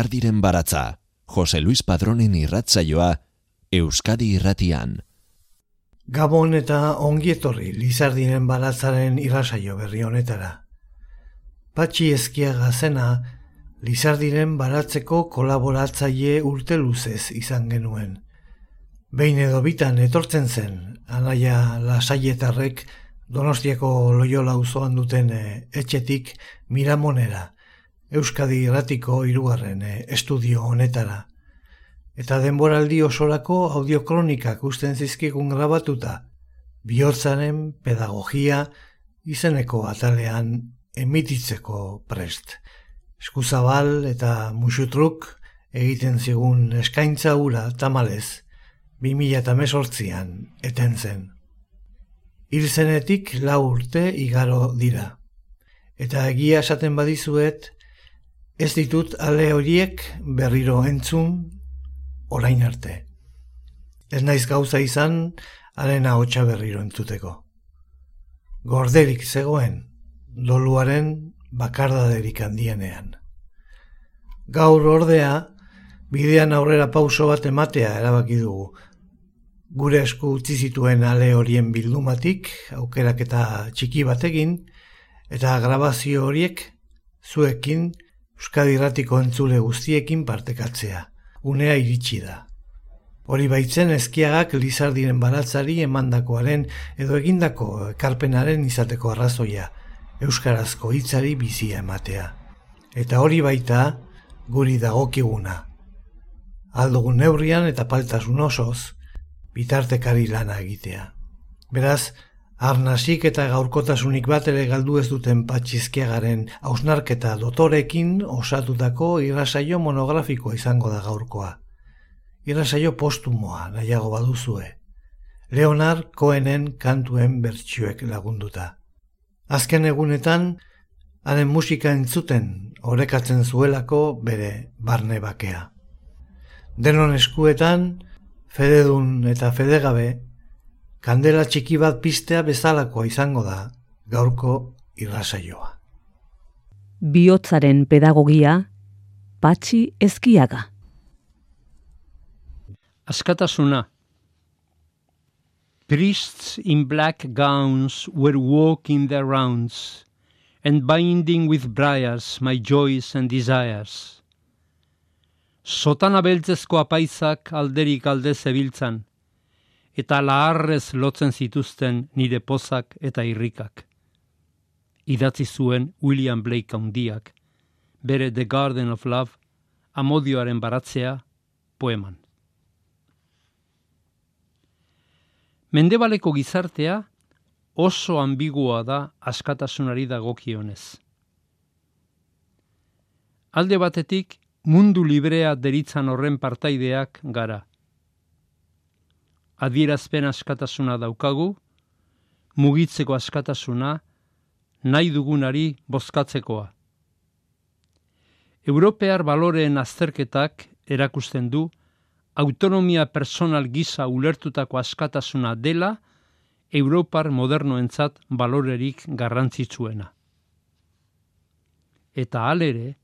Lizardiren baratza, Jose Luis Padronen irratzaioa, Euskadi irratian. Gabon eta ongietorri Lizardiren baratzaren irrasaio berri honetara. Patxi ezkiaga zena, Lizardiren baratzeko kolaboratzaile urte luzez izan genuen. Behin edo bitan etortzen zen, anaia lasaietarrek Donostiako loiola uzoan duten eh, etxetik Miramonera, Euskadi irratiko hirugarren eh, estudio honetara. Eta denboraldi osorako audiokronikak usten zizkikun grabatuta, bihotzaren pedagogia izeneko atalean emititzeko prest. Eskuzabal eta musutruk egiten zigun eskaintza ura tamalez, 2018an eten zen. Hilzenetik lau urte igaro dira. Eta egia esaten badizuet, Ez ditut ale horiek berriro entzun orain arte. Ez naiz gauza izan arena hotxa berriro entzuteko. Gorderik zegoen, doluaren bakardaderik handienean. Gaur ordea, bidean aurrera pauso bat ematea erabaki dugu. Gure esku utzi zituen ale horien bildumatik, aukerak eta txiki batekin, eta grabazio horiek zuekin, Euskadi Ratiko entzule guztiekin partekatzea. Unea iritsi da. Hori baitzen ezkiagak Lizardiren baratzari emandakoaren edo egindako ekarpenaren izateko arrazoia, Euskarazko hitzari bizia ematea. Eta hori baita guri dagokiguna. Aldugun neurrian eta paltasun osoz, bitartekari lana egitea. Beraz, Arnasik eta gaurkotasunik bat ere galdu ez duten patxizkiagaren hausnarketa dotorekin osatutako irrasaio monografikoa izango da gaurkoa. Irrasaio postumoa nahiago baduzue. Leonard Cohenen kantuen bertsuek lagunduta. Azken egunetan, haren musika entzuten orekatzen zuelako bere barne bakea. Denon eskuetan, fededun eta fedegabe, kandela txiki bat pistea bezalakoa izango da gaurko irrasaioa. Biotzaren pedagogia patxi ezkiaga. Askatasuna Priests in black gowns were walking their rounds and binding with briars my joys and desires. Sotana beltzezko apaizak alderik alde zebiltzan, eta laharrez lotzen zituzten nire pozak eta irrikak. Idatzi zuen William Blake handiak, bere The Garden of Love, amodioaren baratzea, poeman. Mendebaleko gizartea oso ambigua da askatasunari dagokionez. Alde batetik, mundu librea deritzan horren partaideak gara adierazpen askatasuna daukagu, mugitzeko askatasuna, nahi dugunari bozkatzekoa. Europear baloreen azterketak erakusten du, autonomia personal gisa ulertutako askatasuna dela, Europar modernoentzat balorerik garrantzitsuena. Eta alere,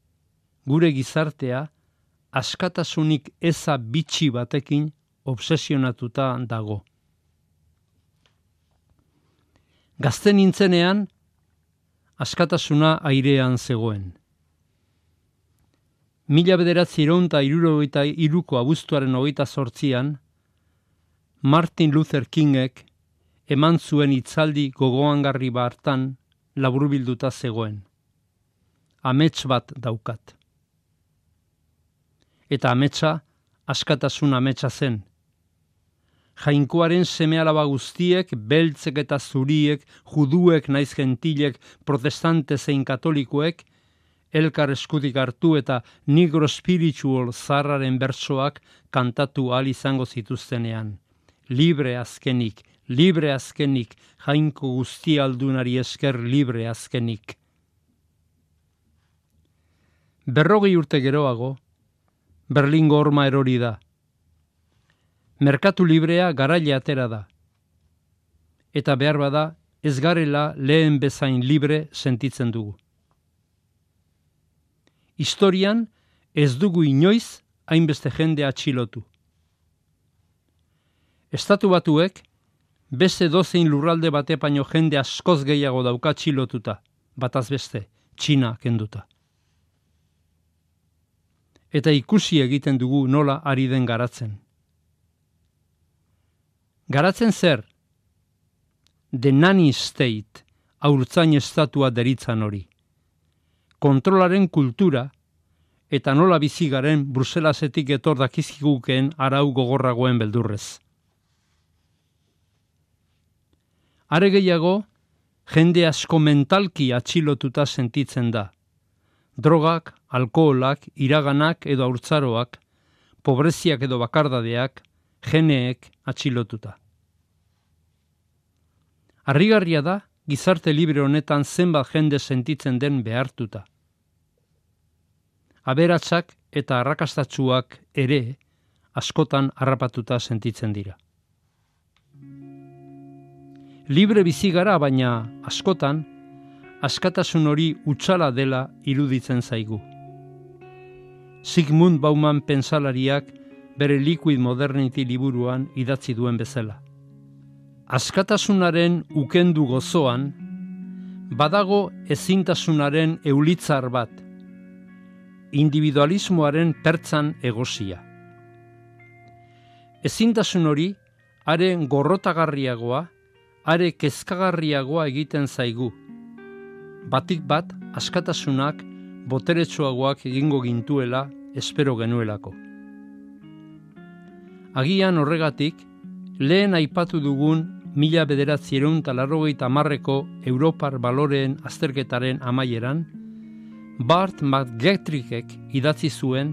gure gizartea, askatasunik eza bitxi batekin obsesionatuta dago. Gazte nintzenean, askatasuna airean zegoen. Mila bederatzi ironta irurogeita iruko abuztuaren hogeita sortzian, Martin Luther Kingek eman zuen itzaldi gogoangarri hartan laburbilduta zegoen. Amets bat daukat. Eta ametsa, askatasun ametsa zen, jainkoaren seme alaba guztiek, beltzek eta zuriek, juduek naiz gentilek, protestante zein katolikoek, elkar eskutik hartu eta negro spiritual zarraren bertsoak kantatu al izango zituztenean. Libre azkenik, libre azkenik, jainko guzti aldunari esker libre azkenik. Berrogei urte geroago, Berlingo orma erori da, merkatu librea garaile atera da. Eta behar bada, ez garela lehen bezain libre sentitzen dugu. Historian, ez dugu inoiz hainbeste jende atxilotu. Estatu batuek, beste dozein lurralde bate paino jende askoz gehiago dauka atxilotuta, bataz beste, txina kenduta. Eta ikusi egiten dugu nola ari den garatzen. Garatzen zer? The Nanny State, aurtzain estatua deritzan hori. Kontrolaren kultura, eta nola bizigaren Bruselasetik etor dakizkigukeen arau gogorragoen beldurrez. Are gehiago, jende asko mentalki atxilotuta sentitzen da. Drogak, alkoholak, iraganak edo aurtzaroak, pobreziak edo bakardadeak, geneek atxilotuta. Arrigarria da, gizarte libre honetan zenbat jende sentitzen den behartuta. Aberatsak eta arrakastatsuak ere askotan harrapatuta sentitzen dira. Libre bizi gara baina askotan askatasun hori utzala dela iruditzen zaigu. Sigmund Bauman pensalariak bere Liquid Modernity liburuan idatzi duen bezala. Askatasunaren ukendu gozoan, badago ezintasunaren eulitzar bat, individualismoaren pertzan egosia. Ezintasun hori, are gorrotagarriagoa, are kezkagarriagoa egiten zaigu. Batik bat, askatasunak boteretsuagoak egingo gintuela espero genuelako. Agian horregatik, lehen aipatu dugun mila bederatzieron talarrogeita marreko Europar baloreen azterketaren amaieran, Bart McGettrickek idatzi zuen,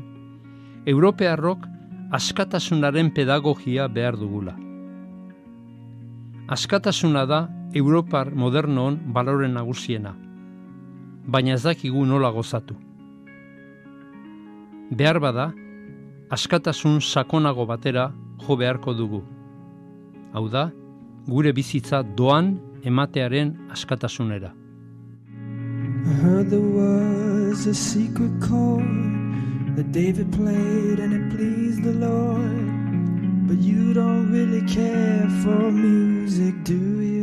Europearrok askatasunaren pedagogia behar dugula. Askatasuna da Europar modernoon baloren nagusiena, baina ez dakigu nola gozatu. Behar bada, askatasun sakonago batera jo beharko dugu. Hau da, gure bizitza doan ematearen askatasunera. I heard there was a secret chord that David played and it pleased the Lord. But you don't really care for music, do you?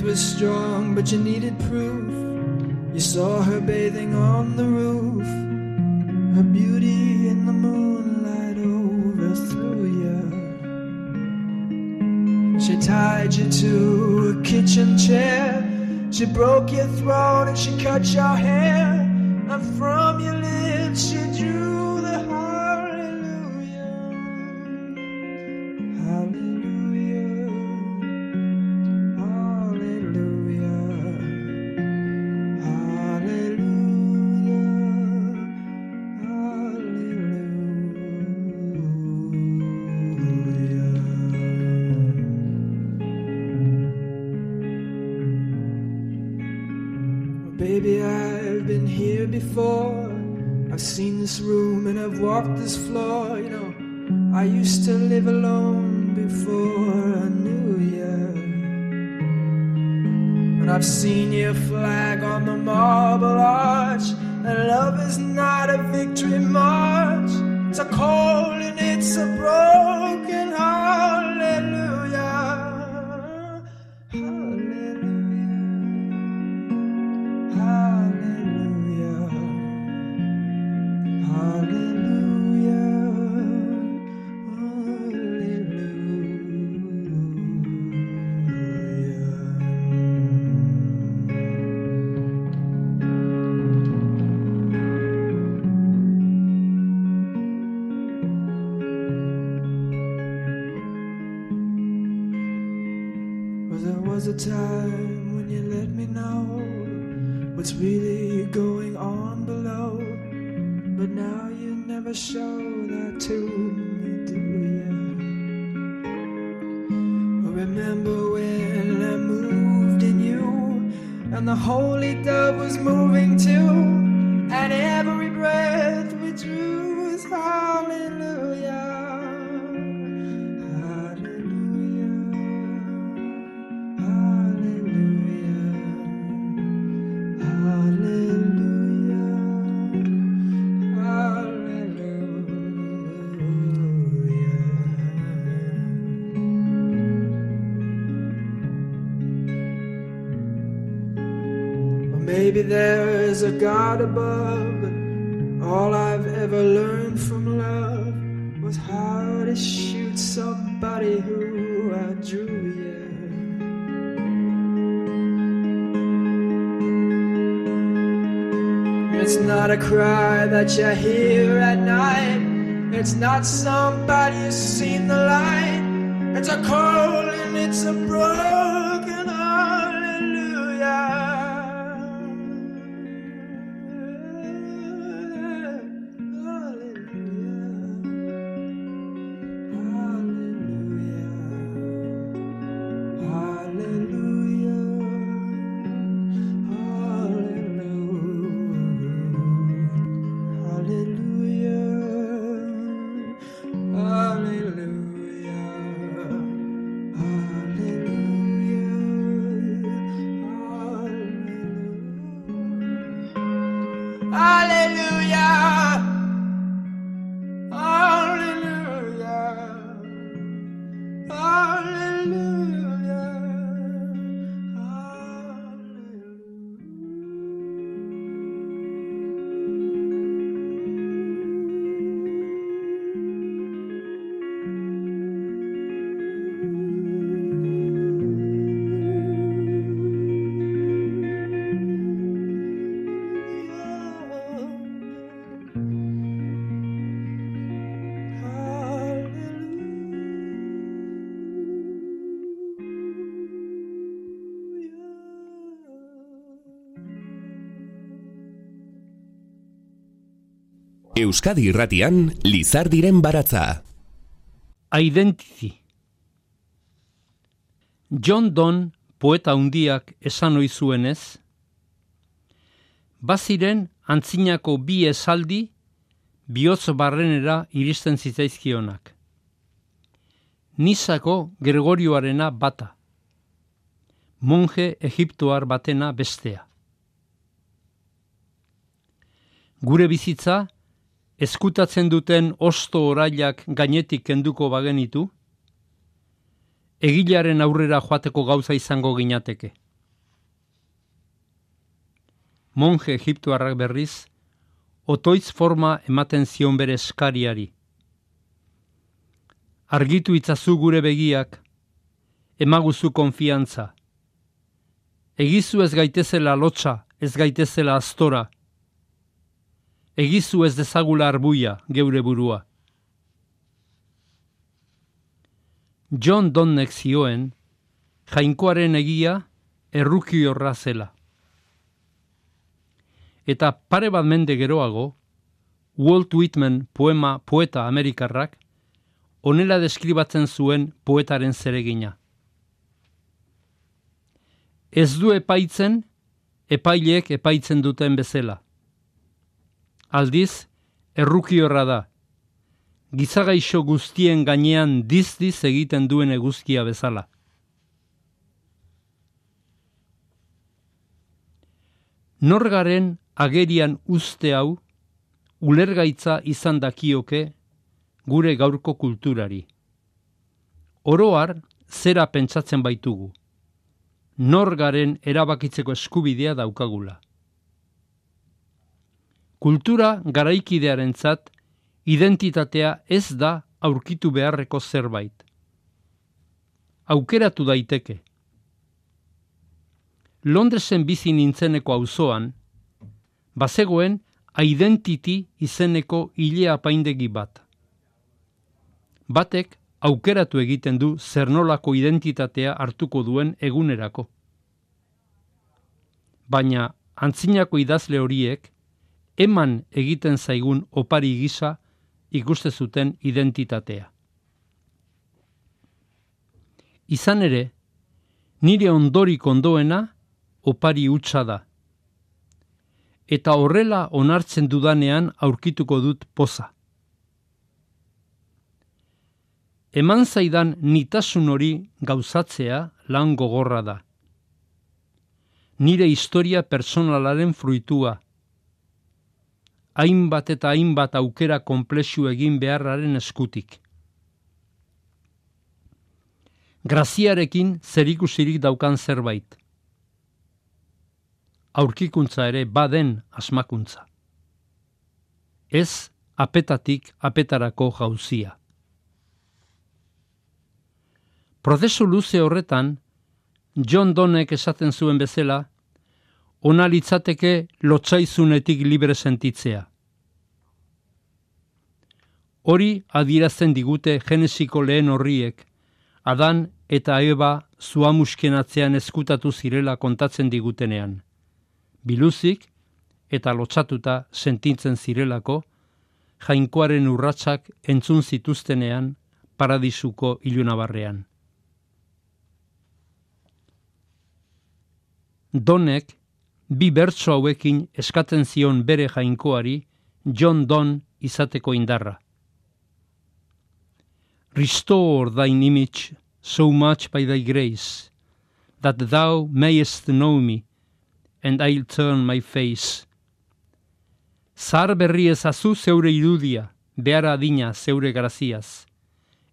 Faith was strong, but you needed proof. You saw her bathing on the roof, her beauty in the moonlight overthrew you. She tied you to a kitchen chair. She broke your throat and she cut your hair. And from your lips she drew walk this floor. Remember when I moved in you, and the holy dove was moving too, and every breath we drew was hallelujah. God above, but all I've ever learned from love was how to shoot somebody who I drew. It's not a cry that you hear at night. It's not somebody who's seen the light. It's a call and it's a broken Euskadi irratian Lizardiren baratza. Identity. John Donne poeta hundiak esan ohi zuenez, baziren antzinako bi esaldi bihotz barrenera iristen zitzaizkionak. Nizako Gregorioarena bata, monje egiptoar batena bestea. Gure bizitza, eskutatzen duten osto orailak gainetik kenduko bagenitu, egilaren aurrera joateko gauza izango ginateke. Monje egiptoarrak berriz, otoitz forma ematen zion bere eskariari. Argitu itzazu gure begiak, emaguzu konfiantza. Egizu ez gaitezela lotxa, ez gaitezela astora, egizu ez dezagula arbuia geure burua. John Donnek zioen, jainkoaren egia erruki horra zela. Eta pare bat mende geroago, Walt Whitman poema poeta amerikarrak, onela deskribatzen zuen poetaren zeregina. Ez du epaitzen, epaileek epaitzen duten bezala aldiz, errukiorra da. Gizagaixo guztien gainean dizdiz egiten duen eguzkia bezala. Norgaren agerian uste hau, ulergaitza izan dakioke gure gaurko kulturari. Oroar, zera pentsatzen baitugu. Norgaren erabakitzeko eskubidea daukagula. Kultura garaikidearentzat identitatea ez da aurkitu beharreko zerbait. Aukeratu daiteke. Londresen bizi nintzeneko auzoan, bazegoen identity izeneko hile apaindegi bat. Batek aukeratu egiten du zernolako identitatea hartuko duen egunerako. Baina antzinako idazle horiek eman egiten zaigun opari gisa ikuste zuten identitatea. Izan ere, nire ondorik ondoena opari hutsa da. Eta horrela onartzen dudanean aurkituko dut poza. Eman zaidan nitasun hori gauzatzea lan gogorra da. Nire historia personalaren fruitua. Hainbat eta hainbat aukera konplexu egin beharraren eskutik. Graziarekin zerikusirik daukan zerbait aurkikuntza ere baden asmakuntza. Ez apetatik apetarako jauzia. Prozesu luze horretan, John Donnek esaten zuen bezala, ona litzateke lotzaizunetik libre sentitzea. Hori adierazten digute genesiko lehen horriek, Adan eta Eba zuamuskenatzean eskutatu zirela kontatzen digutenean biluzik eta lotsatuta sentintzen zirelako, jainkoaren urratsak entzun zituztenean paradisuko ilunabarrean. Donek, bi bertso hauekin eskatzen zion bere jainkoari, John Don izateko indarra. Restore thine image so much by thy grace, that thou mayest know me, and I'll turn my face. Zar berri ezazu zeure irudia, behar adina zeure graziaz.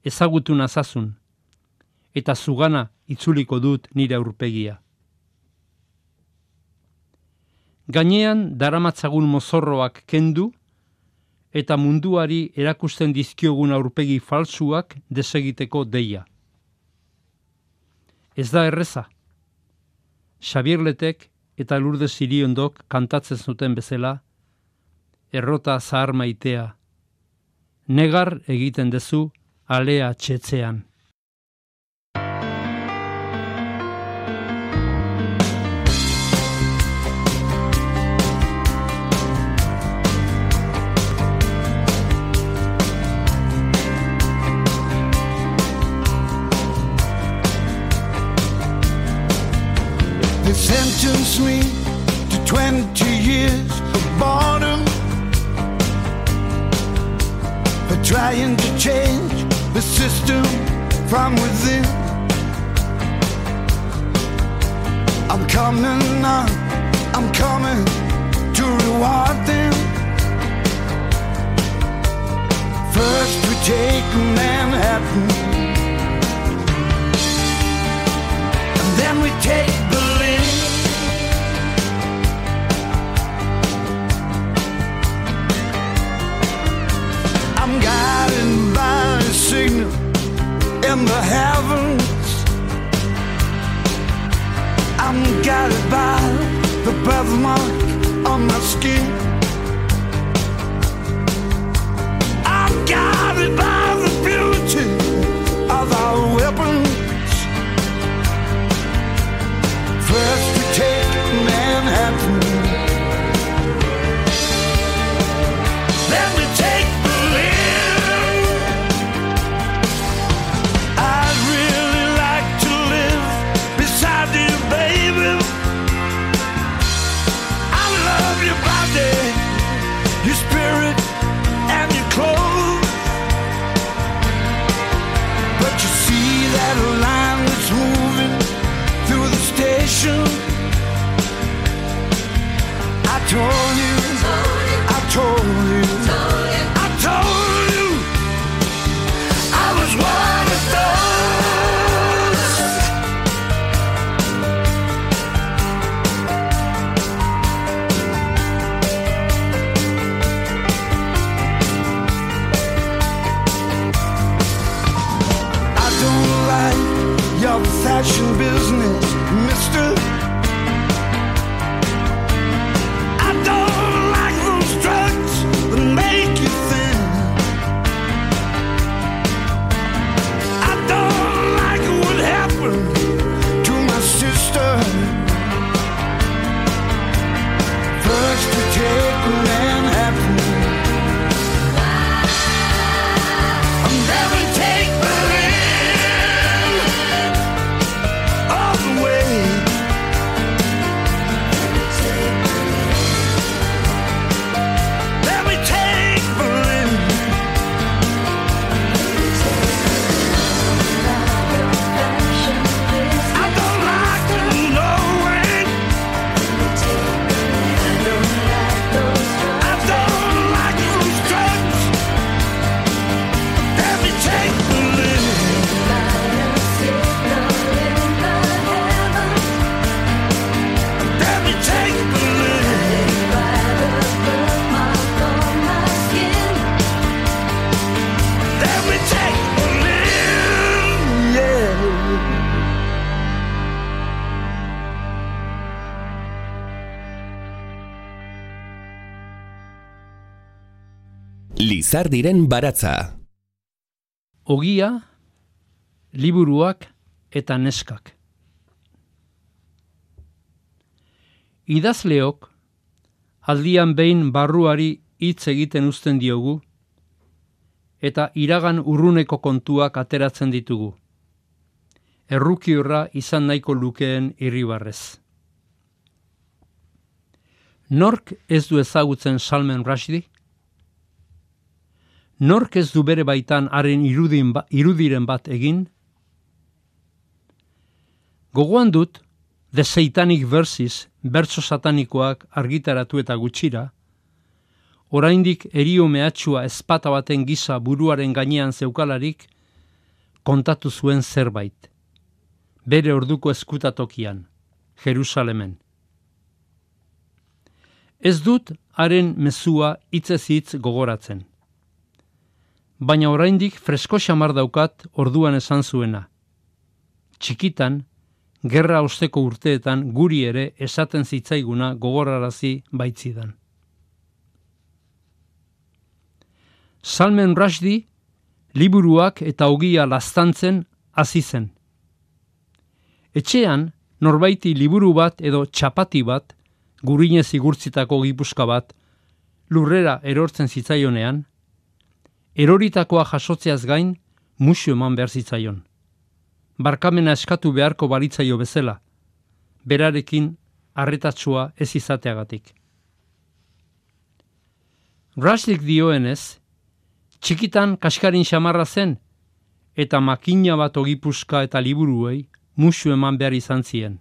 Ezagutu nazazun, eta zugana itzuliko dut nire aurpegia. Gainean daramatzagun mozorroak kendu, eta munduari erakusten dizkiogun aurpegi falsuak desegiteko deia. Ez da erreza. Xabierletek eta lurde ziriondok kantatzen zuten bezala, errota zahar maitea, negar egiten dezu alea txetzean. Sentence me to 20 years of boredom for trying to change the system from within. I'm coming on, I'm coming to reward them. First we take Manhattan, and then we take signal in the heavens. I'm guided by the birthmark on my skin. I'm guided by Lizardiren baratza. Ogia, liburuak eta neskak. Idazleok, aldian behin barruari hitz egiten uzten diogu, eta iragan urruneko kontuak ateratzen ditugu. Errukiurra izan nahiko lukeen irribarrez. Nork ez du ezagutzen Salmen Rushdie? Nork ez du bere baitan haren irudin ba, irudiren bat egin? Gogoan dut, The Satanic Verses, bertso satanikoak argitaratu eta gutxira, oraindik erio mehatxua espata baten gisa buruaren gainean zeukalarik, kontatu zuen zerbait. Bere orduko eskutatokian, Jerusalemen. Ez dut haren mezua hitzez hitz gogoratzen. Baina oraindik fresko xamar daukat orduan esan zuena. Txikitan, gerra osteko urteetan guri ere esaten zitzaiguna gogorarazi baitzidan. Salmen Rushdie liburuak eta ogia lastantzen hasi zen. Etxean, norbaiti liburu bat edo txapati bat, gurinez igurtzitako gipuzka bat, lurrera erortzen zitzaionean, eroritakoa jasotzeaz gain, musu eman behar zitzaion. Barkamena eskatu beharko baritzaio bezala, berarekin arretatsua ez izateagatik. Rashdik dioenez, txikitan kaskarin xamarra zen, eta makina bat ogipuzka eta liburuei musu eman behar izan zien.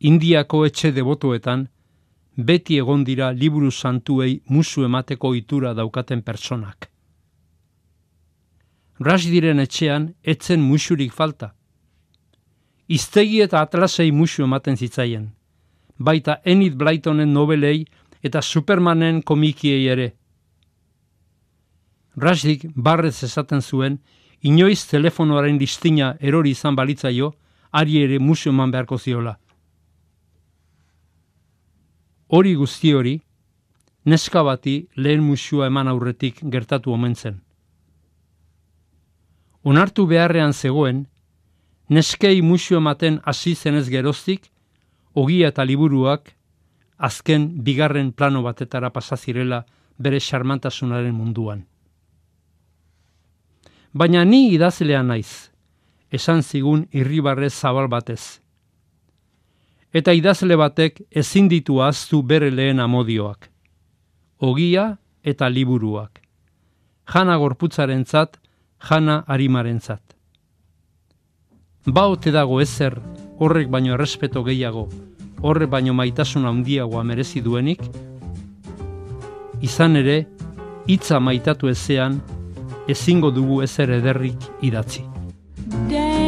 Indiako etxe debotoetan, beti egon dira liburu santuei musu emateko itura daukaten personak. Rasdiren etxean etzen musurik falta. Iztegi eta atlasei musu ematen zitzaien, baita Enid Blytonen nobelei eta Supermanen komikiei ere. Rasdik barrez esaten zuen, inoiz telefonoaren distina erori izan balitzaio, ari ere musu eman beharko ziola. Hori guzti hori, neska bati lehen musua eman aurretik gertatu omen zen. Onartu beharrean zegoen, neskei musu ematen hasi zenez geroztik, ogia eta liburuak azken bigarren plano batetara pasazirela bere xarmantasunaren munduan. Baina ni idazlea naiz, esan zigun irribarre zabal batez eta idazle batek ezin ditu aztu bere lehen amodioak. Ogia eta liburuak. Jana gorputzaren zat, jana harimaren zat. Baote dago ezer, horrek baino errespeto gehiago, horrek baino maitasun handiagoa merezi duenik, izan ere, hitza maitatu ezean, ezingo dugu ezer ederrik idatzi.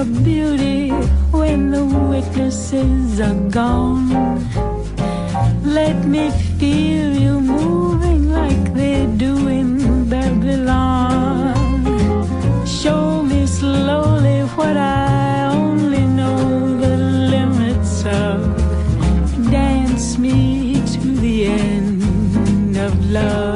your beauty when the witnesses are gone. Let me feel you moving like they do in Babylon. Show me slowly what I only know the limits of. Dance me to the end of love.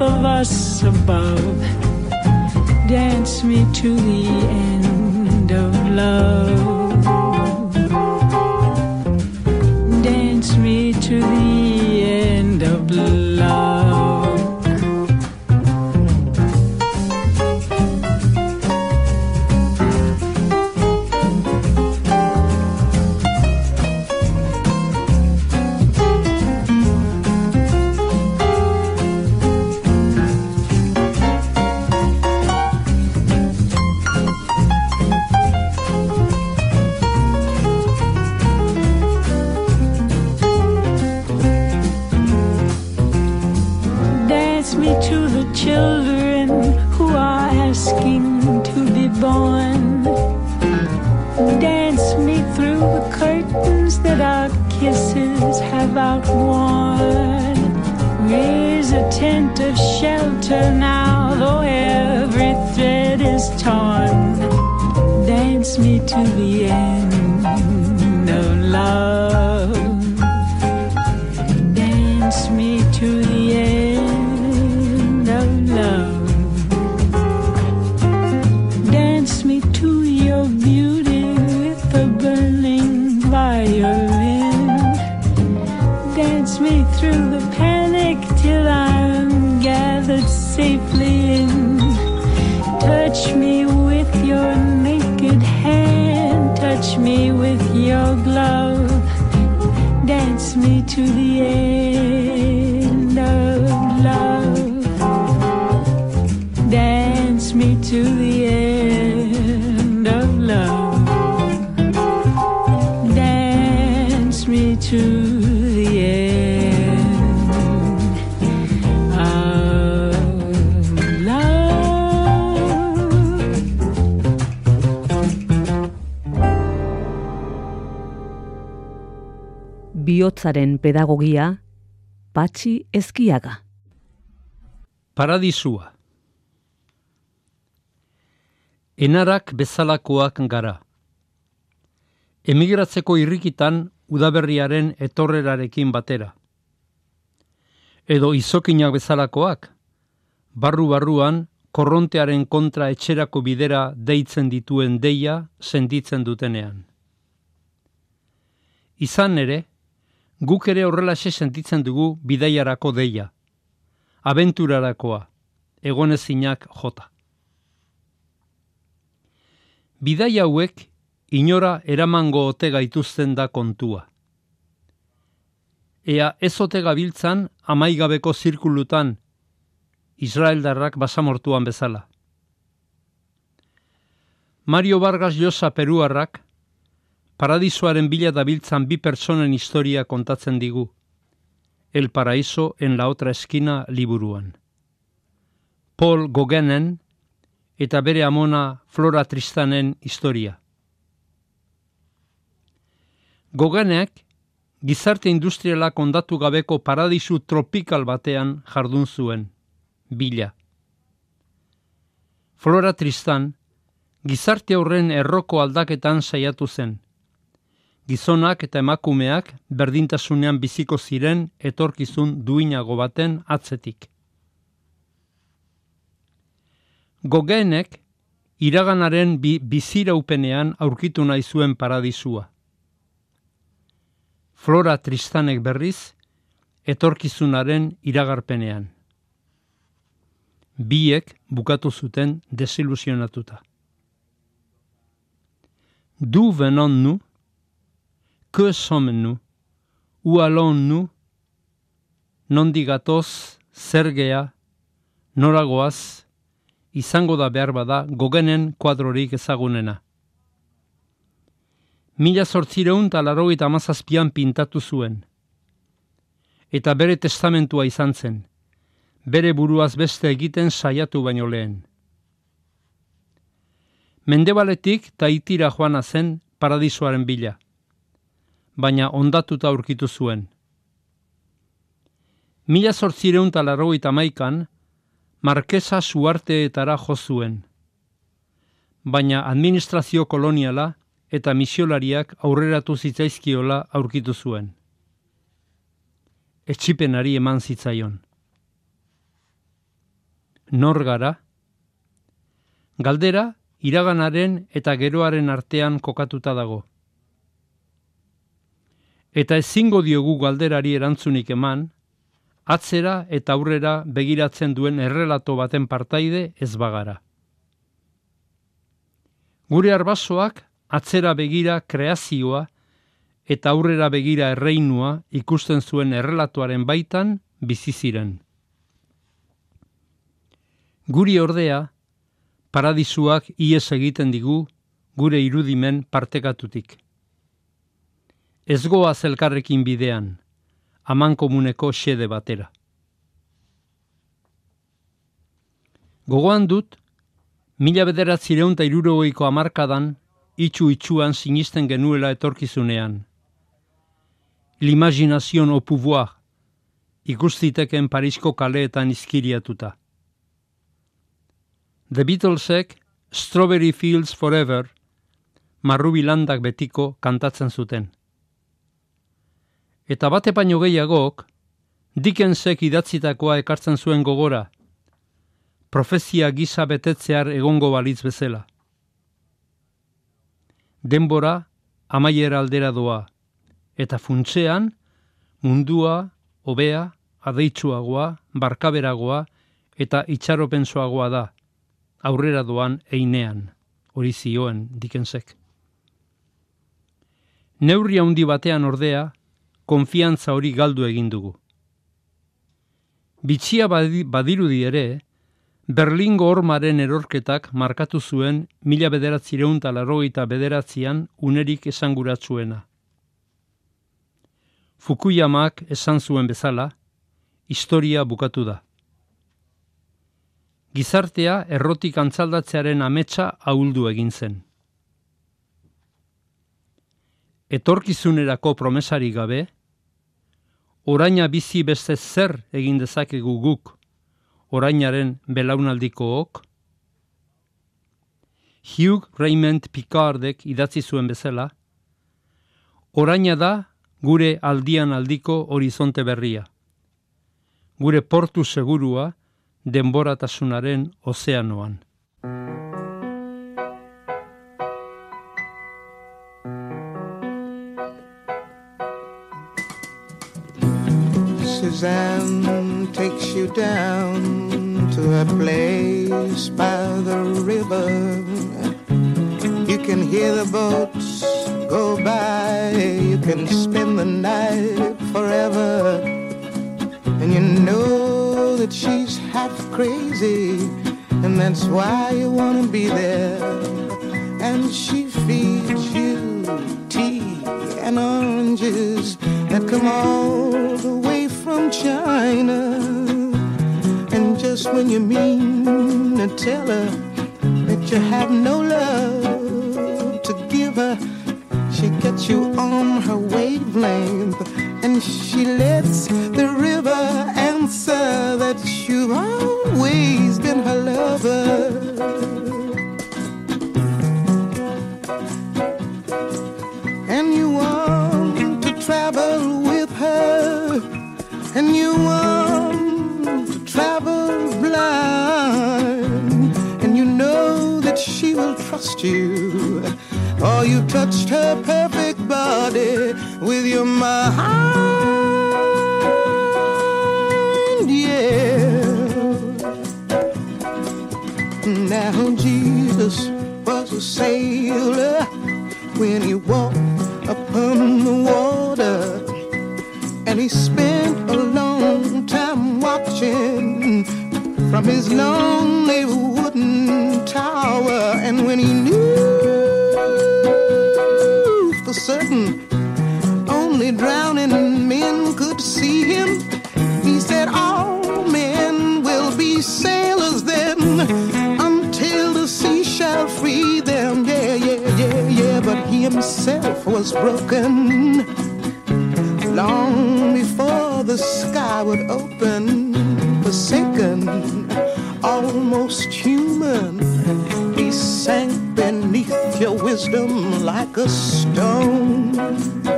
Of us above. Dance me to the end of love. To the end Biotzaren pedagogia Patxi Ezkiaga. Paradisua. Enarak bezalakoak gara. Emigratzeko irrikitan udaberriaren etorrerarekin batera. Edo izokinak bezalakoak, barru-barruan korrontearen kontra etxerako bidera deitzen dituen deia senditzen dutenean. Izan ere, guk ere horrelaxe sentitzen dugu bidaiarako deia, abenturarakoa, egonezinak jota. Bidai hauek inora eramango ote gaituzten da kontua. Ea ez ote gabiltzan amaigabeko zirkulutan Israeldarrak basamortuan bezala. Mario Vargas Llosa peruarrak paradisoaren bila dabiltzan bi personen historia kontatzen digu. El paraíso en la otra esquina liburuan. Paul Gogenen eta bere amona Flora Tristanen historia. Gogenek gizarte industriala kondatu gabeko paradisu tropikal batean jardun zuen, bila. Flora Tristan gizarte horren erroko aldaketan saiatu zen. Gizonak eta emakumeak berdintasunean biziko ziren etorkizun duinago baten atzetik. Gogenek iraganaren bi biziraupenean aurkitu nahi zuen paradisua. Flora Tristanek berriz etorkizunaren iragarpenean. Biek bukatu zuten desilusionatuta. D'où venons-nous? Que sommes-nous? Où allons-nous? Nondi gatoz, zer gea, noragoaz, izango da behar bada gogenen kuadrorik ezagunena. Mila sortzireun eta larogeita amazazpian pintatu zuen. Eta bere testamentua izan zen, bere buruaz beste egiten saiatu baino lehen. Mendebaletik taitira joana zen paradisoaren bila, baina ondatuta aurkitu zuen. Mila sortzireun eta larogeita maikan, Markesa suarteetara jo zuen. Baina administrazio koloniala eta misiolariak aurreratu zitzaizkiola aurkitu zuen. Etxipenari eman zitzaion. Nor gara? Galdera, iraganaren eta geroaren artean kokatuta dago. Eta ezingo diogu galderari erantzunik eman, atzera eta aurrera begiratzen duen errelato baten partaide ez bagara. Gure arbasoak atzera begira kreazioa eta aurrera begira erreinua ikusten zuen errelatoaren baitan bizi ziren. Guri ordea, paradisuak ies egiten digu gure irudimen partekatutik. Ez goaz elkarrekin bidean, aman komuneko xede batera. Gogoan dut, mila bederatzireun eta irurogeiko amarkadan, itxu itxuan sinisten genuela etorkizunean. L'imagination au pouvoir, ikustiteken Parisko kaleetan izkiriatuta. The Beatlesek Strawberry Fields Forever marrubi landak betiko kantatzen zuten. Eta bate baino gehiagok, Dickensek idatzitakoa ekartzen zuen gogora, profezia gisa betetzear egongo balitz bezala. Denbora amaiera aldera doa, eta funtzean mundua, hobea, adeitsuagoa, barkaberagoa eta itxaropensoagoa da, aurrera doan einean, hori zioen Dickensek. Neurri handi batean ordea, konfiantza hori galdu egin dugu. Bitxia badi- badirudi ere, Berlingo hormaren erorketak markatu zuen mila bederatzireun talarrogeita bederatzean unerik esanguratsuena. Fukuyamak esan zuen bezala, historia bukatu da. Gizartea errotik antzaldatzearen ametsa ahuldu egin zen. Etorkizunerako promesari gabe, oraina bizi beste zer egin dezakegu guk, orainaren belaunaldikook, Hugh Raymond Picardek idatzi zuen bezala, oraina da gure aldian aldiko horizonte berria. Gure portu segurua denboratasunaren ozeanoan. Suzanne takes you down to a place by the river. You can hear the boats go by. You can spend the night forever. And you know that she's half crazy. And that's why you want to be there. And she feeds you tea and oranges that come all the way from China. And just when you mean to tell her that you have no love to give her, she gets you on her wavelength and she lets the river answer that you've always been her lover. You, Oh, you touched her perfect body with your mind, yeah. Now Jesus was a sailor when he walked upon the water and he spent a long time watching from his lonely tower and when he knew for certain only drowning men could see him he said all men will be sailors then until the sea shall free them. Yeah yeah yeah yeah but he himself was broken long before the sky would open forsaken almost human. He sank beneath your wisdom like a stone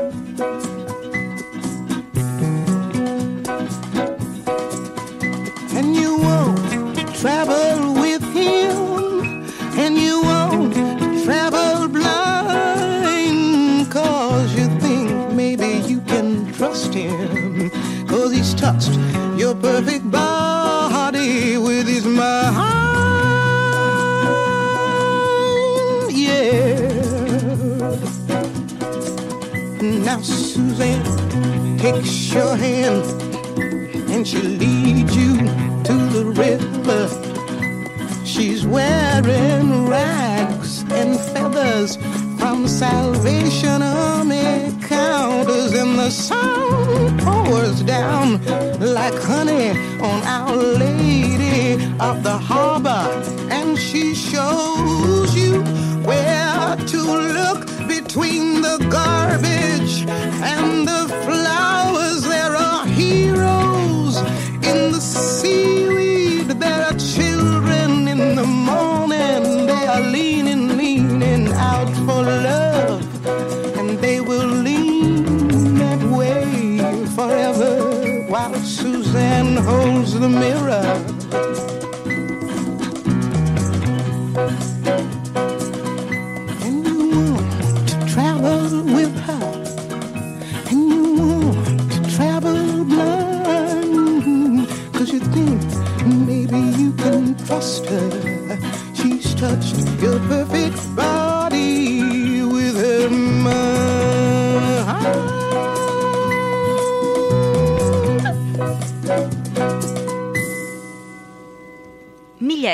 Salvation Army counters, and the sun pours down like honey on Our Lady of the Harbor, and she shows the mirror.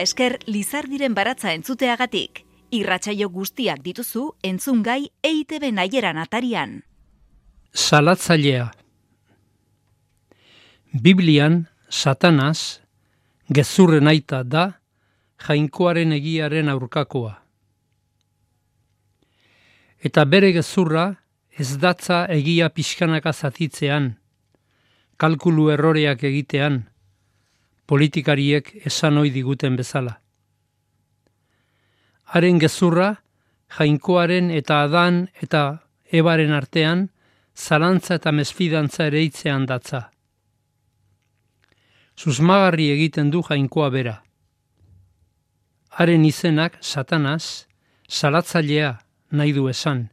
Esker Lizardiren baratza entzuteagatik. Irratsaio guztiak dituzu entzungai EITB naieran atarian. Salatzailea Biblian, Satanaz, gezurren aita da, jainkoaren egiaren aurkakoa. Eta bere gezurra ez datza egia pixkanaka zatitzean, kalkulu erroreak egitean, politikariek esan ohi diguten bezala. Haren gezurra, jainkoaren eta adan eta ebaren artean, zalantza eta mesfidantza ere itzean datza. Susmagarri egiten du jainkoa bera. Haren izenak, satanaz, salatzailea nahi du esan.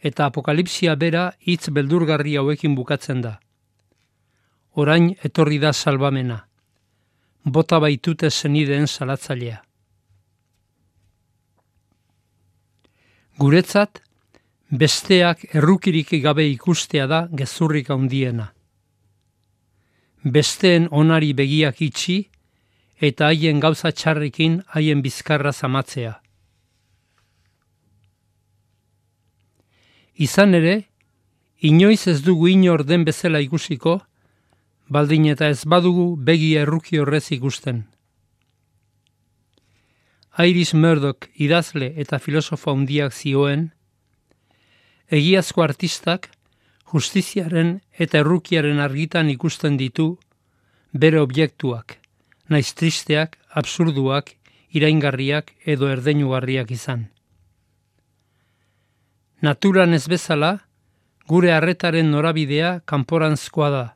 Eta apokalipsia bera hitz beldurgarri hauekin bukatzen da. Orain etorri da salbamena. Bota baitute zenideen salatzailea. Guretzat, besteak errukirik gabe ikustea da gezurrik handiena. Besteen onari begiak itxi eta haien gauza txarrikin haien bizkarra zamatzea. Izan ere, inoiz ez dugu inor den bezala ikusiko, baldin eta ez badugu begi erruki horrez ikusten. Iris Murdoch idazle eta filosofa handiak zioen, egiazko artistak justiziaren eta errukiaren argitan ikusten ditu bere objektuak, naiz tristeak, absurduak, iraingarriak edo erdeinugarriak izan. Naturan ez bezala, gure harretaren norabidea kanporanzkoa da.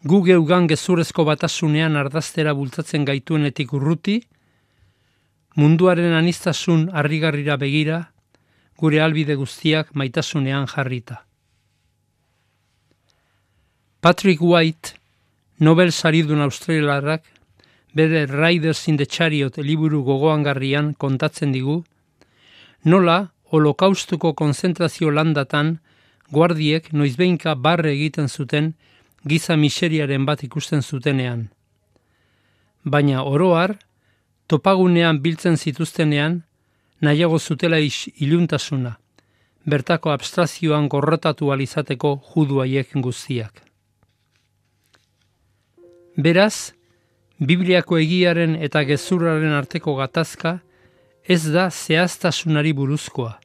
Gu geugan gezurezko batasunean ardaztera bultzatzen gaituenetik urruti, munduaren anistasun harrigarrira begira, gure albide guztiak maitasunean jarrita. Patrick White, Nobel saridun australiarrak, bere Riders in the Chariot liburu gogoangarrian kontatzen digu, nola holokaustuko konzentrazio landatan guardiek noizbeinka barre egiten zuten giza miseriaren bat ikusten zutenean. Baina oroar, topagunean biltzen zituztenean, nahiago zutela is iluntasuna, bertako abstrazioan gorrotatu alizateko juduaiek guztiak. Beraz, Bibliako egiaren eta gezurraren arteko gatazka ez da zehaztasunari buruzkoa.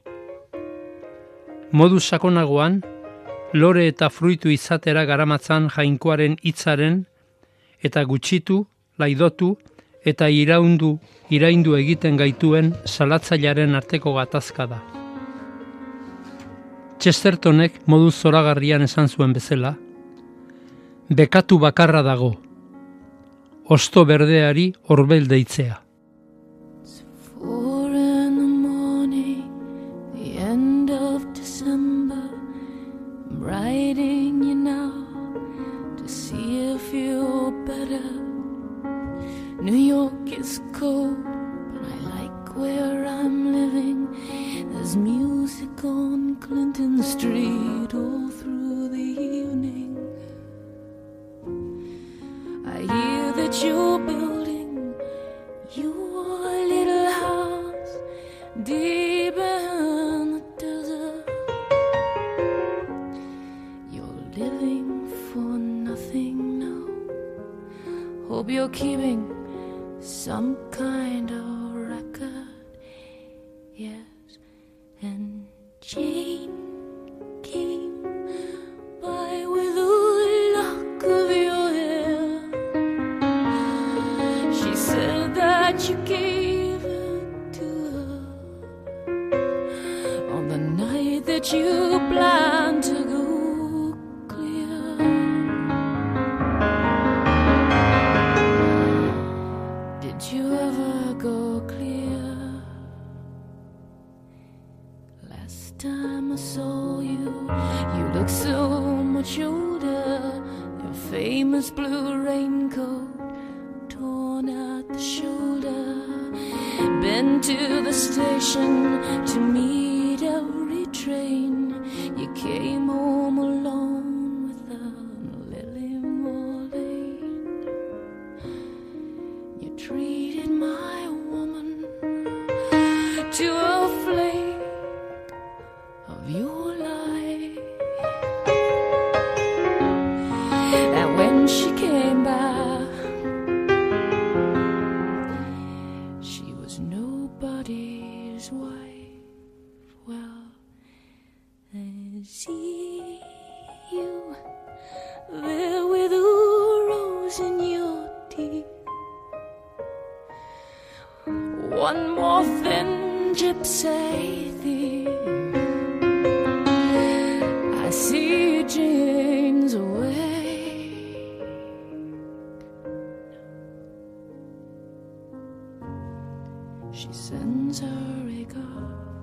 Modu sakonagoan, lore eta fruitu izatera garamatzan jainkoaren hitzaren eta gutxitu, laidotu eta iraundu, iraindu egiten gaituen salatzailaren arteko gatazka da. Chestertonek modu zoragarrian esan zuen bezala, bekatu bakarra dago, osto berdeari horbel deitzea. New York is cold, but I like where I'm living. There's music on Clinton Street all through the evening. I hear that you're building your little house deep in the desert. You're living for nothing now. Hope you're keeping some kind of She sends her regards.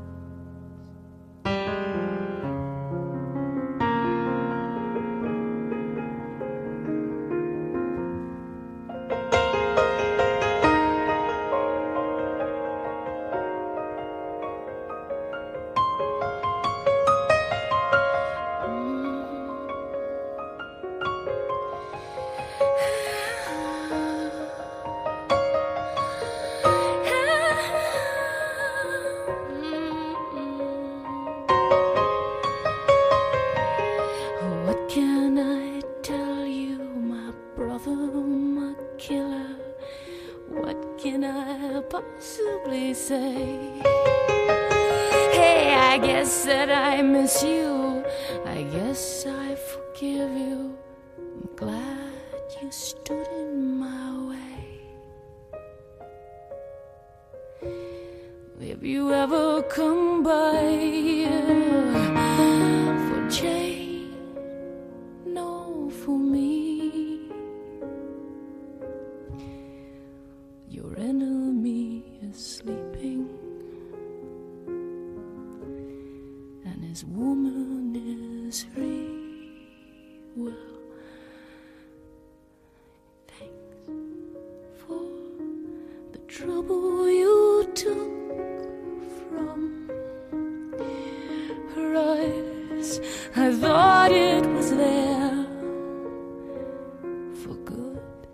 For good,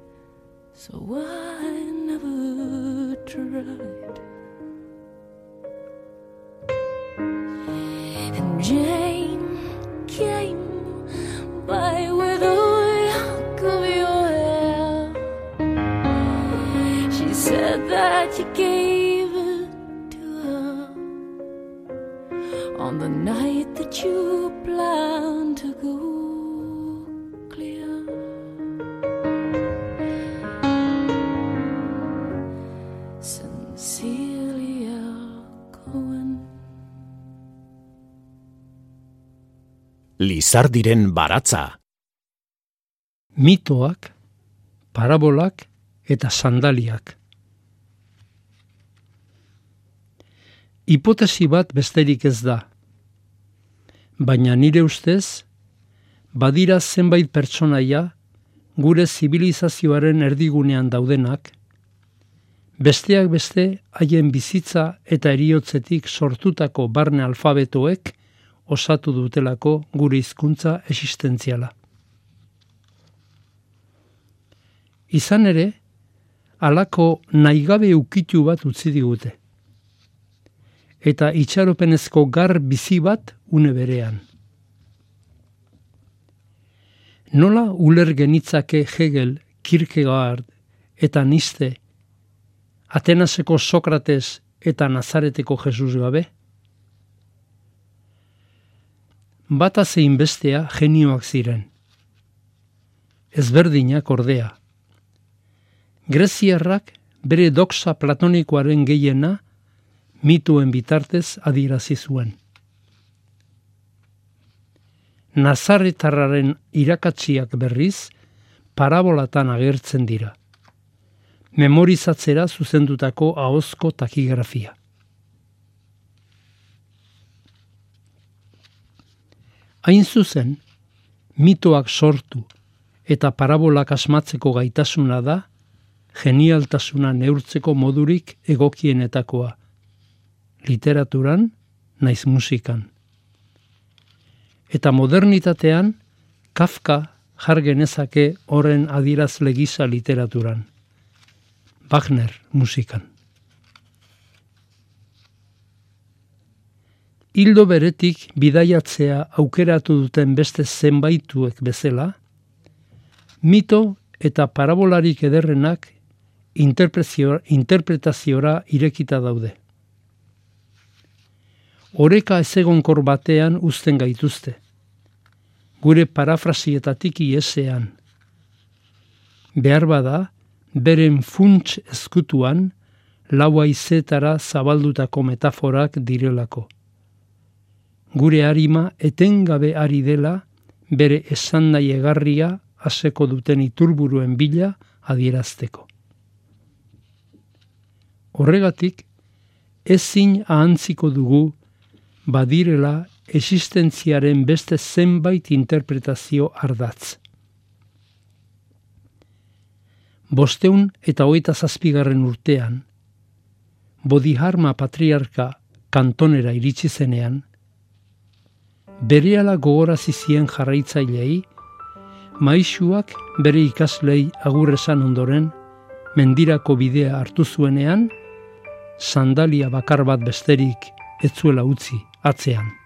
so I never tried. Lizardiren baratza. Mitoak, parabolak eta sandaliak. Hipotesi bat besterik ez da. Baina nire ustez, badira zenbait pertsonaia gure zibilizazioaren erdigunean daudenak, besteak beste haien bizitza eta eriotzetik sortutako barne alfabetoek osatu dutelako gure hizkuntza existentziala. Izan ere, halako naigabe ukitu bat utzi digute. Eta itxaropenezko gar bizi bat une berean. Nola uler genitzake Hegel, Kierkegaard eta Niste, Atenaseko Sokrates eta Nazareteko Jesus gabe? Bata zein bestea genioak ziren. Ezberdinak ordea. Greziarrak bere doxa platonikoaren gehiena mituen bitartez adierazi zuen. Nazaretarraren irakatziak berriz parabolatan agertzen dira. Memorizatzera zuzendutako ahozko takigrafia. Hain zuzen, mitoak sortu eta parabolak asmatzeko gaitasuna da, genialtasuna neurtzeko modurik egokienetakoa. Literaturan, naiz musikan. Eta modernitatean, Kafka jar genezake horren adirazle gisa literaturan. Wagner musikan. Hildo beretik bidaiatzea aukeratu duten beste zenbaituek bezala, mito eta parabolarik ederrenak interpretaziora irekita daude. Oreka ezegonkor batean uzten gaituzte gure parafrasietatik iesean. Behar bada, beren funts ezkutuan, laua izetara zabaldutako metaforak direlako. Gure harima etengabe ari dela, bere esan nahi egarria aseko duten iturburuen bila adierazteko. Horregatik, ezin ahantziko dugu badirela existentziaren beste zenbait interpretazio ardatz. Bosteun eta hoita zazpigarren urtean, Bodiharma patriarka kantonera iritsi zenean, bereala gogorazi zien jarraitzailei, maisuak bere ikaslei agurrezan ondoren, mendirako bidea hartu zuenean, sandalia bakar bat besterik ez zuela utzi atzean.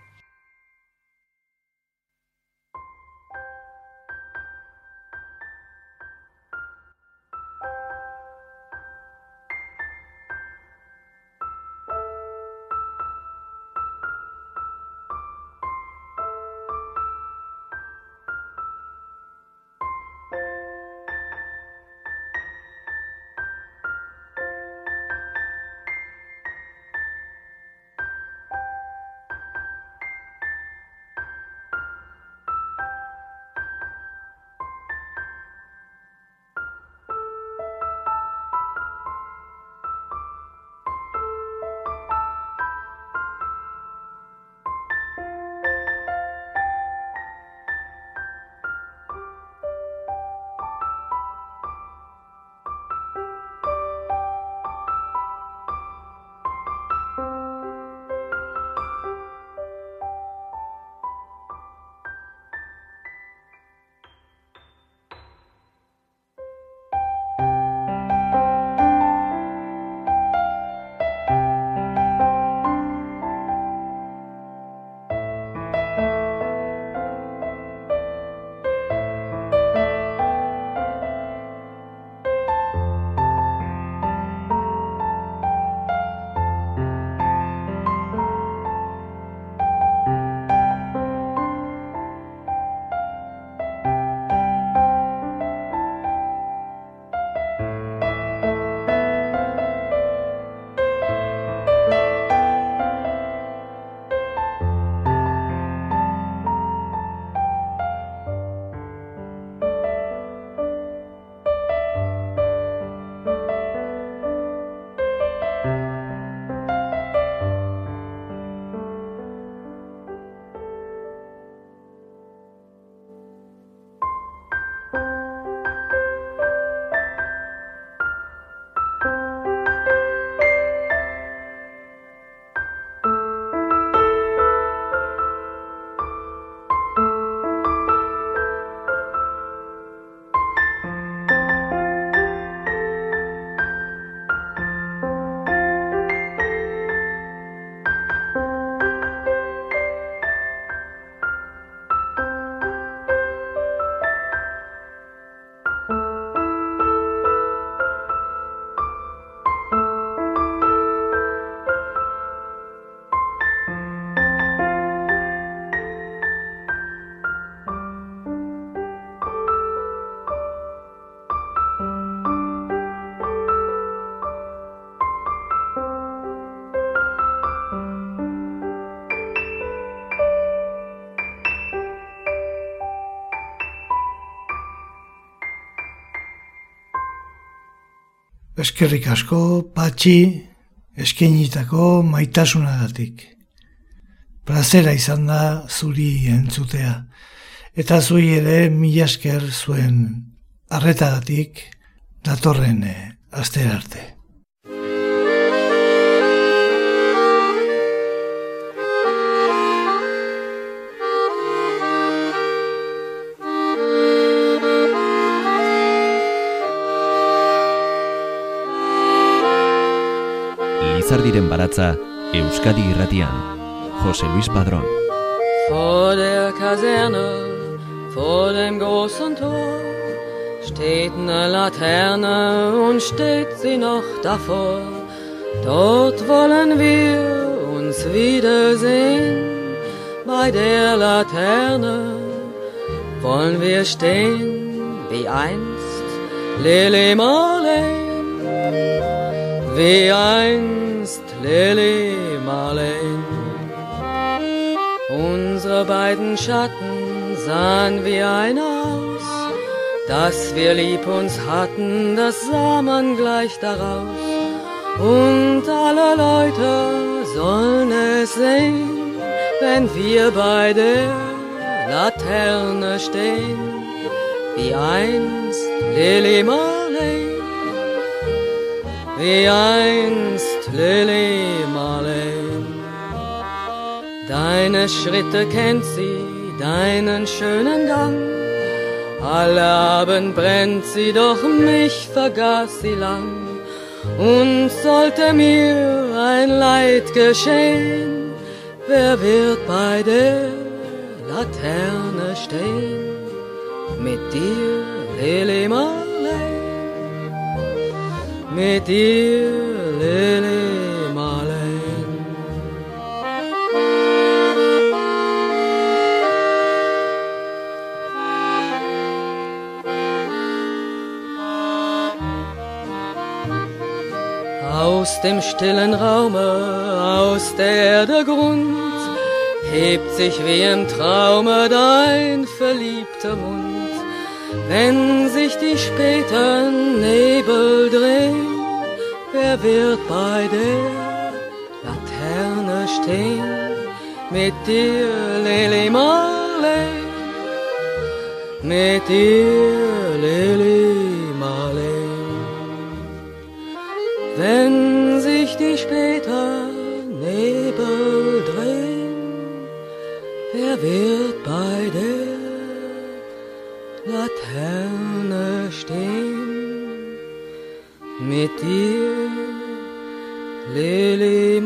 Eskerrik asko, patxi, eskenitako maitasuna datik. plazera izan da zuri entzutea. Eta zui ere mila esker zuen arretagatik datorren astera arte. Lizardiren baratza Euskadi irratian. Jose Luis Padrón. Vor der Kaserne, vor dem großen Tor, steht eine Laterne und steht sie noch davor. Dort wollen wir uns wiedersehen, bei der Laterne wollen wir stehen, wie einst Lili Marleen, wie einst Lili Marleen. Unsere beiden Schatten sahen wie ein aus, dass wir lieb uns hatten, das sah man gleich daraus. Und alle Leute sollen es sehen, wenn wir bei der Laterne stehen, wie einst Lili Marley, wie einst Lili Marley. Deine Schritte kennt sie, deinen schönen Gang. Alle Abend brennt sie, doch mich vergaß sie lang. Und sollte mir ein Leid geschehen, wer wird bei der Laterne stehen? Mit dir, Lili Marley, mit dir, Lili Marley. Aus dem stillen Raume, aus der der Grund, hebt sich wie im Traume dein verliebter Mund. Wenn sich die späten Nebel drehen, wer wird bei der Laterne stehen? Mit dir, Lili Marley, mit dir, Lili Marley. Wenn sich die später Nebel drehen, wer wird bei Sterne stehen mit dir, Lili